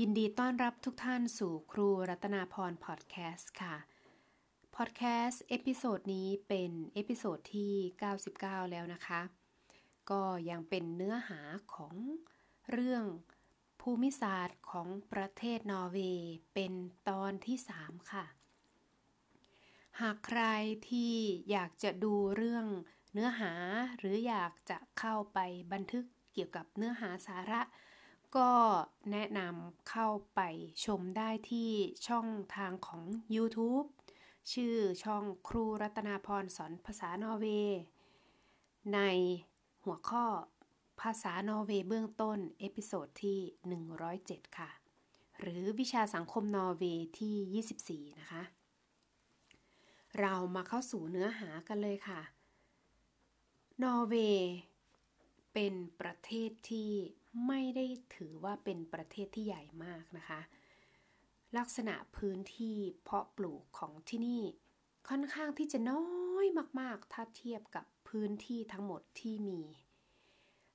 ยินดีต้อนรับทุกท่านสู่ครูรัตนาพรพอดแคสต์ค่ะ พอดแคสต์ episode นี้เป็น episode ที่ 99 แล้วนะคะ ก็ยังเป็นเนื้อหาของเรื่องภูมิศาสตร์ของประเทศนอร์เวย์เป็นตอนที่ 3 ค่ะ หากใครที่อยากจะดูเรื่องเนื้อหาหรืออยากจะเข้าไปบันทึกเกี่ยวกับเนื้อหาสาระ ก็แนะนำเข้าไปชมได้ที่ช่องทางของ YouTube ชื่อช่องครูรัตนาพรสอนภาษานอร์เวย์ในหัวข้อภาษานอร์เวย์เบื้องต้น episode ที่ 107 ค่ะ หรือวิชาสังคมนอร์เวย์ที่ 24 นะคะ เรามาเข้าสู่เนื้อหากันเลยค่ะ นอร์เวย์เป็นประเทศที่ ไม่ได้ถือว่าเป็นประเทศที่ใหญ่มากนะคะ ลักษณะพื้นที่เพาะปลูกของที่นี่ค่อนข้างที่จะน้อยมากๆ ถ้าเทียบกับพื้นที่ทั้งหมดที่มี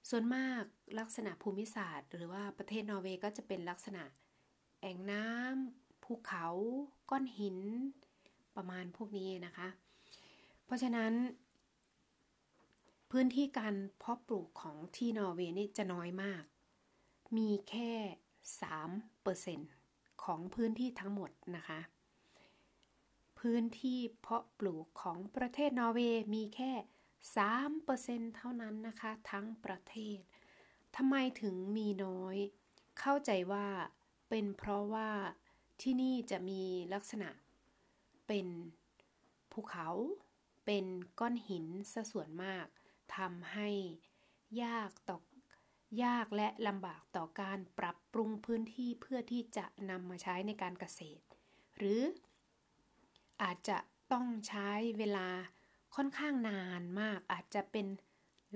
ส่วนมากลักษณะภูมิศาสตร์ หรือว่าประเทศนอร์เวย์ก็จะเป็นลักษณะแอ่งน้ำภูเขา ก้อนหิน ประมาณพวกนี้นะคะ เพราะฉะนั้น พื้นที่การเพาะปลูกของที่นอร์เวย์นี่จะน้อยมาก มีแค่3%ของพื้นที่ทั้งหมดนะคะ พื้นที่เพาะปลูกของประเทศนอร์เวย์มีแค่3%เท่านั้นนะคะ ทั้งประเทศทำไมถึงมีน้อย เข้าใจว่าเป็นเพราะว่าที่นี่จะมีลักษณะเป็นภูเขา เป็นก้อนหินซะส่วนมาก ทำให้ยากต่อยากและลำบากต่อการปรับปรุงพื้นที่เพื่อที่จะนำมาใช้ในการเกษตร หรืออาจจะต้องใช้เวลาค่อนข้างนานมากอาจจะเป็น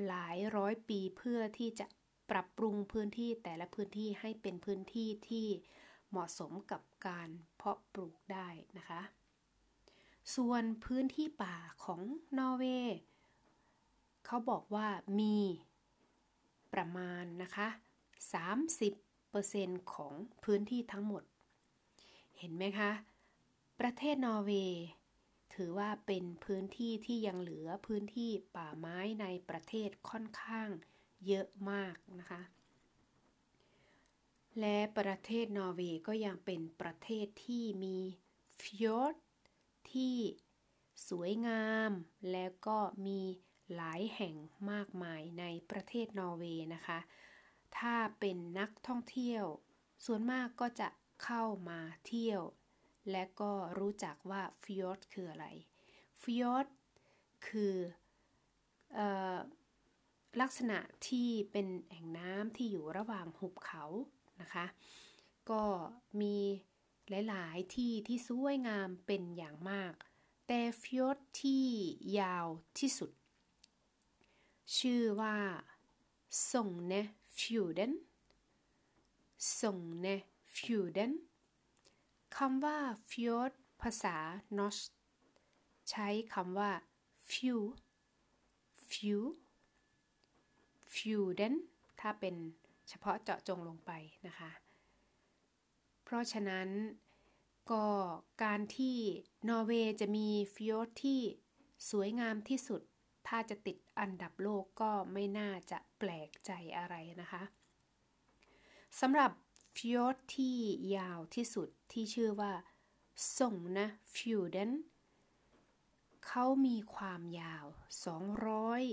หลายร้อยปีเพื่อที่จะปรับปรุงพื้นที่แต่ละพื้นที่ให้เป็นพื้นที่ที่เหมาะสมกับการเพาะปลูกได้นะคะ ส่วนพื้นที่ป่าของนอร์เวย์ เขาบอกว่ามีประมาณนะคะ30%ของพื้นที่ทั้งหมด เห็นไหมคะ ประเทศนอร์เวย์ถือว่าเป็นพื้นที่ที่ยังเหลือพื้นที่ป่าไม้ในประเทศค่อนข้างเยอะมากนะคะ และประเทศนอร์เวย์ก็ยังเป็นประเทศที่มีฟิยอร์ดที่สวยงาม และก็มี หลายแห่งมากมายในประเทศนอร์เวย์นะคะ ถ้าเป็นนักท่องเที่ยว ส่วนมากก็จะเข้ามาเที่ยว และก็รู้จักว่าฟิยอร์ดคืออะไร ฟิยอร์ดคือลักษณะที่เป็นแอ่งน้ำที่อยู่ระหว่างหุบเขานะคะ ก็มีหลาย ๆ ที่ที่สวยงามเป็นอย่างมาก แต่ฟิยอร์ดที่ยาวที่สุด ชื่อว่า Sognefjorden Sognefjorden คำว่าฟิวดภาษานอสใช้คำว่าฟิวฟิวฟิวเดนถ้าเป็นเฉพาะเจาะจงลงไปนะคะ เพราะฉะนั้นก็การที่นอร์เวย์จะมี fjord ที่สวยงามที่สุด ถ้าจะติดอันดับโลกก็ไม่น่าจะแปลกใจอะไรนะคะสำหรับฟิยอร์ดที่ยาวที่สุดที่ชื่อว่า Sognefjorden เขามีความยาว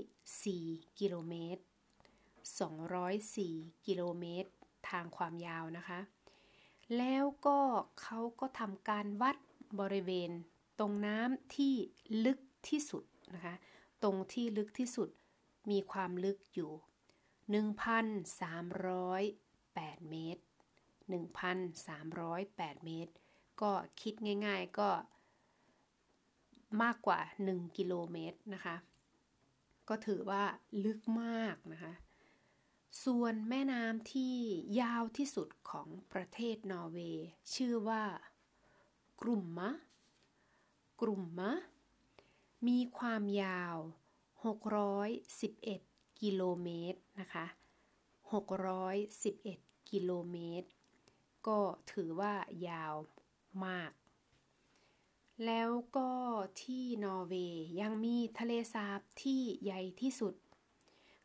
204 กิโลเมตร 204 กิโลเมตร ทางความยาวนะคะ แล้วก็เขาก็ทำการวัดบริเวณตรงน้ำที่ลึกที่สุดนะคะ ตรงที่ลึกที่สุดมีความลึกอยู่ 1,308 เมตร 1,308 เมตร ก็คิดง่ายๆก็มากกว่า 1 กิโลเมตรนะคะ ก็ถือว่าลึกมากนะคะ ส่วนแม่น้ำที่ยาวที่สุดของประเทศนอร์เวย์ ชื่อว่ากลุ่มมะ กลุ่มมะ มีความยาว 611 กิโลเมตรนะคะ 611 กิโลเมตร ก็ถือว่ายาวมาก แล้วก็ที่นอร์เวย์ยังมีทะเลสาบที่ใหญ่ที่สุด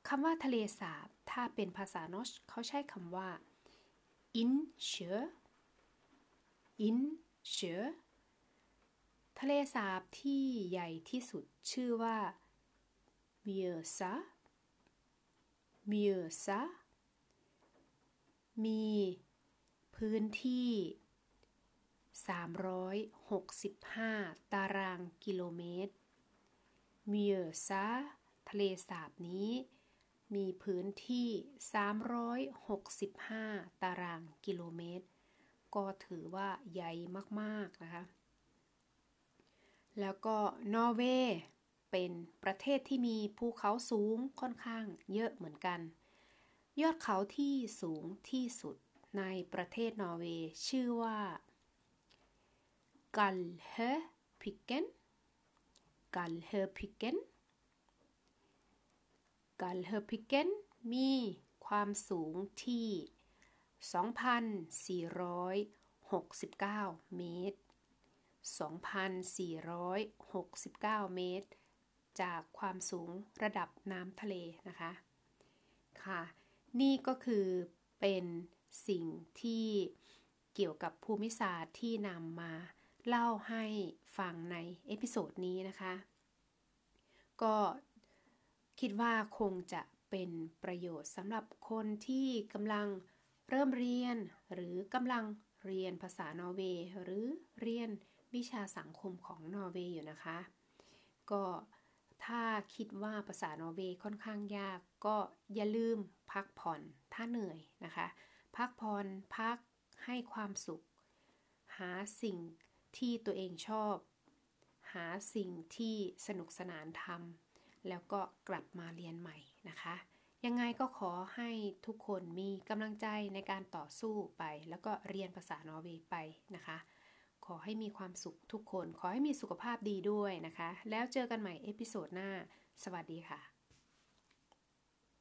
คำว่าทะเลสาบ ถ้าเป็นภาษานอชเขาใช้คำว่า in s h ö in s h ö ทะเลสาบที่ใหญ่ที่สุดชื่อว่าเมียซาเมียซามีพื้นที่ 365 ตารางกิโลเมตร เมียซาทะเลสาบนี้ มีพื้นที่ 365 ตารางกิโลเมตร ก็ถือว่าใหญ่มาก ๆ นะคะ แล้วก็นอร์เวย์เป็นประเทศที่มีภูเขาสูงค่อนข้างเยอะเหมือนกัน ยอดเขาที่สูงที่สุดในประเทศนอร์เวย์ชื่อว่ากัลเฮพิกเกนGaldhøpiggen Galdhøpiggen มีความสูงที่ 2,469 เมตร 2,469 เมตร จากความสูงระดับน้ำทะเลนะคะ ค่ะ นี่ก็คือเป็นสิ่งที่เกี่ยวกับภูมิศาสตร์ที่นำมาเล่าให้ฟังใน episode นี้นะคะ ก็คิดว่าคงจะเป็นประโยชน์สำหรับคนที่กำลังเริ่มเรียน หรือกำลังเรียนภาษานอร์เวย์หรือเรียน วิชาสังคมของนอร์เวย์อยู่นะคะ ก็ถ้าคิดว่าภาษานอร์เวย์ค่อนข้างยาก ก็อย่าลืมพักผ่อนถ้าเหนื่อยนะคะ พักผ่อนพักให้ความสุข หาสิ่งที่ตัวเองชอบ หาสิ่งที่สนุกสนานทำแล้วก็กลับมาเรียนใหม่นะคะยังไงก็ขอให้ทุกคนมีกำลังใจในการต่อสู้ไป แล้วก็เรียนภาษานอร์เวย์ไปนะคะ ขอให้มีความสุขทุกคน ขอให้มีสุขภาพดีด้วยนะคะ แล้วเจอกันใหม่ episode หน้า สวัสดีค่ะ